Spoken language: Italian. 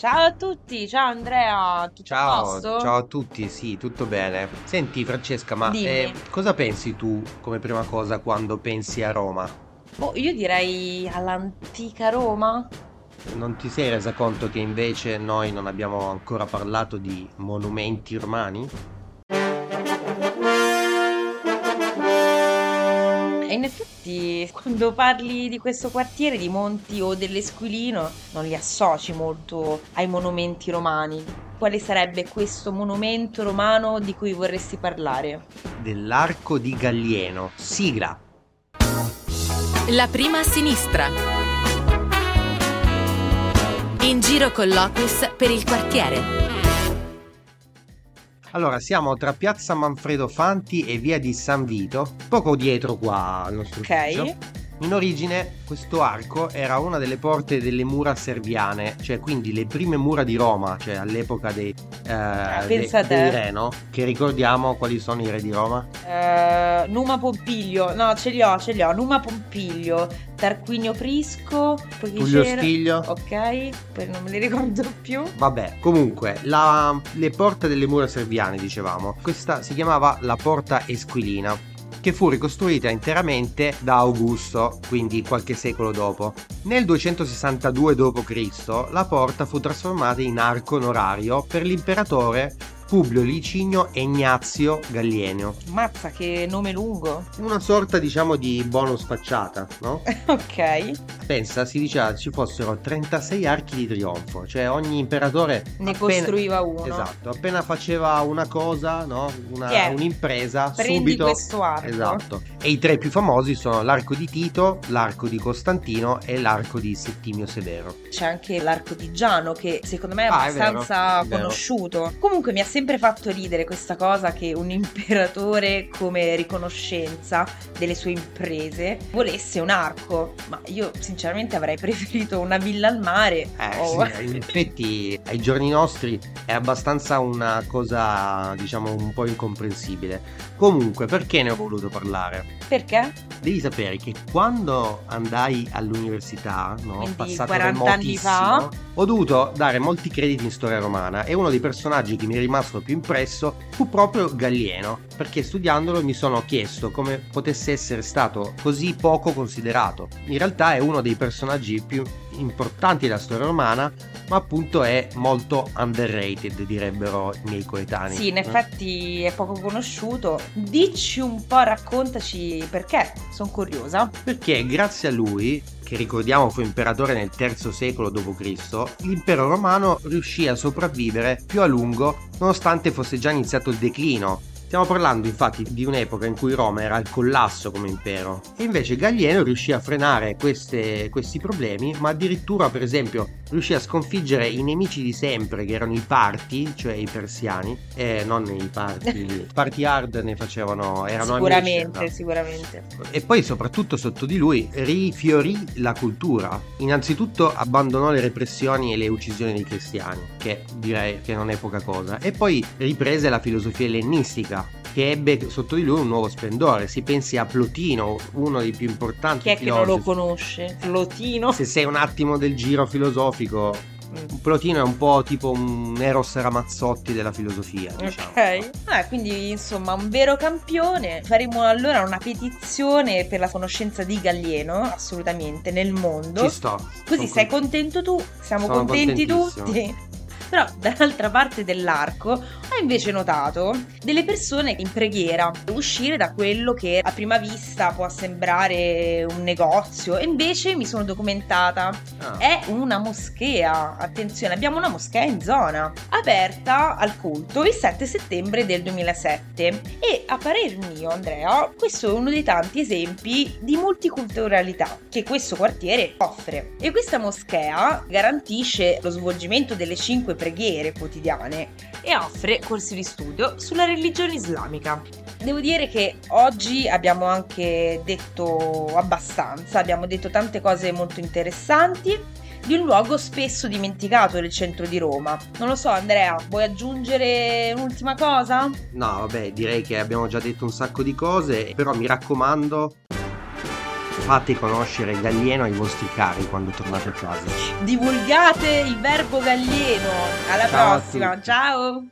Ciao a tutti, ciao Andrea, tutto Ciao, ciao a tutti, sì, tutto bene. Senti Francesca, ma eh, cosa pensi tu come prima cosa quando pensi a Roma? Boh, io direi all'antica Roma. Non ti sei resa conto che invece noi non abbiamo ancora parlato di monumenti romani? E in effetti, quando parli di questo quartiere, di Monti o dell'Esquilino, non li associ molto ai monumenti romani. Quale sarebbe questo monumento romano di cui vorresti parlare? Dell'Arco di Gallieno, sigla. La prima a sinistra. In giro con Locus per il quartiere. Allora, siamo tra Piazza Manfredo Fanti e Via di San Vito, poco dietro qua al nostro Ok. ufficio. In origine questo arco era una delle porte delle mura serviane, cioè quindi le prime mura di Roma, cioè all'epoca dei, eh, Ah, dei- re, no? Che ricordiamo quali sono i re di Roma? Eh, Numa Pompilio, no, ce li ho, ce li ho. Numa Pompilio, Tarquinio Prisco, poi Tullio? Stiglio? Ok, poi non me li ricordo più. Vabbè, comunque, la- le porte delle mura serviane, dicevamo, questa si chiamava la porta Esquilina, che fu ricostruita interamente da Augusto, quindi qualche secolo dopo. Nel 262 d.C. la porta fu trasformata in arco onorario per l'imperatore Publio Licinio Ignazio Gallienio. Mazza, che nome lungo. Una sorta, diciamo, di bonus facciata, no? ok, Pensa, si diceva ci fossero 36 archi di trionfo, cioè ogni imperatore ne appena- costruiva uno. Esatto, appena faceva una cosa, no? Una- Tiè, un'impresa, Prendi subito... questo arco. Esatto. E i tre più famosi sono l'arco di Tito, l'arco di Costantino e l'arco di Settimio Severo. C'è anche l'arco di Giano che secondo me è Ah, è vero, abbastanza è conosciuto. Comunque mi ha sempre fatto ridere questa cosa che un imperatore come riconoscenza delle sue imprese volesse un arco. Ma io sinceramente avrei preferito una villa al mare. Eh, o- sì, in effetti ai giorni nostri è abbastanza una cosa, diciamo, un po' incomprensibile. Comunque, perché ne ho voluto parlare? Perché? Devi sapere che quando andai all'università, no, Quindi passato 40 anni fa? ho dovuto dare molti crediti in storia romana e uno dei personaggi che mi è rimasto più impresso fu proprio Gallieno, perché studiandolo mi sono chiesto come potesse essere stato così poco considerato. In realtà è uno dei personaggi più importanti della storia romana, ma appunto è molto underrated, direbbero i miei coetanei. Sì, in effetti è poco conosciuto. Dici un po', raccontaci perché. Sono curiosa. Perché grazie a lui, che ricordiamo fu imperatore nel III secolo d.C., l'impero romano riuscì a sopravvivere più a lungo nonostante fosse già iniziato il declino. Stiamo parlando infatti di un'epoca in cui Roma era al collasso come impero e invece Gallieno riuscì a frenare queste- questi problemi, ma addirittura per esempio riuscì a sconfiggere i nemici di sempre che erano i Parti, cioè i persiani, e non i Parti, i Parti hard ne facevano, erano sicuramente, amici, no? sicuramente. E poi soprattutto sotto di lui rifiorì la cultura. Innanzitutto abbandonò le repressioni e le uccisioni dei cristiani, che direi che non è poca cosa, e poi riprese la filosofia ellenistica che ebbe sotto di lui un nuovo splendore. Si pensi a Plotino, uno dei più importanti Chi è che non lo filosofi. conosce? Flotino? Se sei un attimo del giro filosofico, Mm. Plotino è un po' tipo un Eros Ramazzotti della filosofia, diciamo. Ok, eh, quindi insomma un vero campione. Faremo allora una petizione per la conoscenza di Gallieno, assolutamente, nel mondo. Ci sto. Così sei con- contento tu, siamo Sono contenti tutti. Però dall'altra parte dell'arco invece notato delle persone in preghiera uscire da quello che a prima vista può sembrare un negozio e invece mi sono documentata Ah. è una moschea. Attenzione, abbiamo una moschea in zona, aperta al culto il 7 settembre del 2007. E a parer mio, Andrea, questo è uno dei tanti esempi di multiculturalità che questo quartiere offre. E questa moschea garantisce lo svolgimento delle cinque preghiere quotidiane e offre corsi di studio sulla religione islamica. Devo dire che oggi abbiamo anche detto abbastanza, abbiamo detto tante cose molto interessanti di un luogo spesso dimenticato del centro di Roma. Non lo so, Andrea, vuoi aggiungere un'ultima cosa? No, vabbè, direi che abbiamo già detto un sacco di cose, però mi raccomando, fate conoscere Gallieno ai vostri cari quando tornate a casa. Divulgate il verbo gallieno. Alla Ciao prossima, ciao!